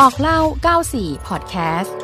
บอกเล่า 94 พอดแคสต์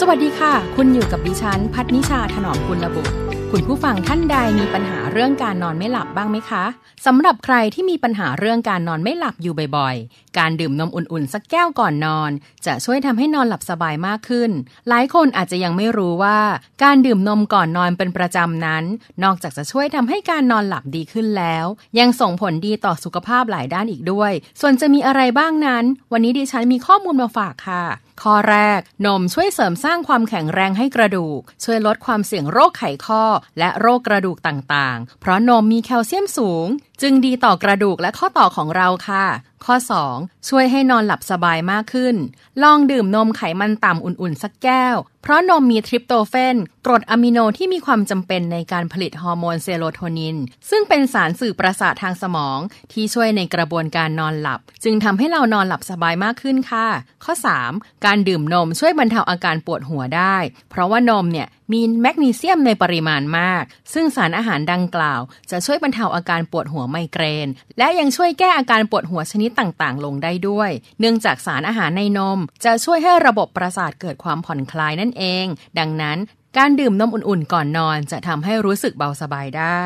สวัสดีค่ะ คุณอยู่กับดิฉัน พัฒนิชาถนอมกุลบุตร คุณผู้ฟังท่านใดมีปัญหาเรื่องการนอนไม่หลับบ้างไหมคะสำหรับใครที่มีปัญหาเรื่องการนอนไม่หลับอยู่บ่อยๆ การดื่มนมอุ่นๆ สักแก้วก่อนนอน จะช่วยทำให้นอนหลับสบายมากขึ้น หลายคนอาจจะยังไม่รู้ว่า การดื่มนมก่อนนอนเป็นประจำนั้น นอกจากจะช่วยทำให้การนอนหลับดีขึ้นแล้ว ยังส่งผลดีต่อสุขภาพหลายด้านอีกด้วย ส่วนจะมีอะไรบ้างนั้น วันนี้ดิฉันมีข้อมูลมาฝากค่ะข้อแรก นมช่วยเสริมสร้างความแข็งแรงให้กระดูก ช่วยลดความเสี่ยงโรคไขข้อ และโรคกระดูกต่างๆ เพราะนมมีแคลเซียมสูงจึงดีต่อกระดูกและข้อต่อของเราค่ะ ข้อ 2. ช่วยให้นอนหลับสบายมากขึ้น ลองดื่มนมไขมันต่ำอุ่นๆ สักแก้ว เพราะนมมีทริปโตเฟน กรดอะมิโนที่มีความจำเป็นในการผลิตฮอร์โมนเซโรโทนิน ซึ่งเป็นสารสื่อประสาททางสมอง ที่ช่วยในกระบวนการนอนหลับ จึงทำให้เรานอนหลับสบายมากขึ้นค่ะ ข้อ 3. การดื่มนมช่วยบรรเทาอาการปวดหัวได้ เพราะว่านมเนี่ยมีแมกนีเซียมในปริมาณมาก ซึ่งสารอาหารดังกล่าว จะช่วยบรรเทาอาการปวดหัวไมเกรน และยังช่วยแก้อาการปวดหัวชนิดต่างๆ ลงได้ด้วย เนื่องจากสารอาหารในนม จะช่วยให้ระบบประสาทเกิดความผ่อนคลายนั่นเอง ดังนั้น การดื่มนมอุ่นๆ ก่อนนอนจะทำให้รู้สึกเบาสบายได้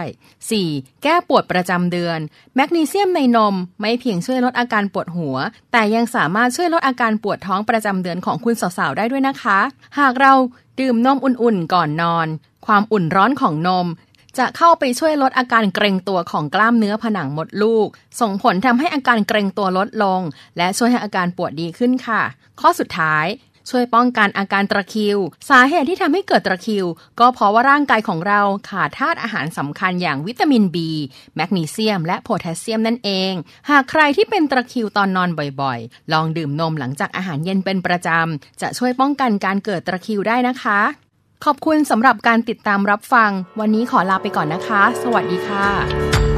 4. แก้ปวดประจำเดือน แมกนีเซียมในนมไม่เพียงช่วยลดอาการปวดหัว แต่ยังสามารถช่วยลดอาการปวดท้องประจำเดือนของคุณสาวๆ ได้ด้วยนะคะ หากเราดื่มนมอุ่นๆ ก่อนนอน ความอุ่นร้อนของนมจะเข้าไปช่วยลดอาการเกร็งตัวของกล้ามเนื้อผนังมดลูก ส่งผลทำให้อาการเกร็งตัวลดลง และช่วยให้อาการปวดดีขึ้นค่ะ ข้อสุดท้าย ช่วยป้องกันอาการตะคริว สาเหตุที่ทำให้เกิดตะคริว ก็เพราะว่าร่างกายของเราขาดธาตุอาหารสำคัญอย่างวิตามิน B แมกนีเซียม และโพแทสเซียมนั่นเอง หากใครที่เป็นตะคริวตอนนอนบ่อยๆ ลองดื่มนมหลังจากอาหารเย็นเป็นประจำ จะช่วยป้องกันการเกิดตะคริวได้นะคะ ขอบคุณสำหรับการติดตามรับฟัง วันนี้ขอลาไปก่อนนะคะ สวัสดีค่ะ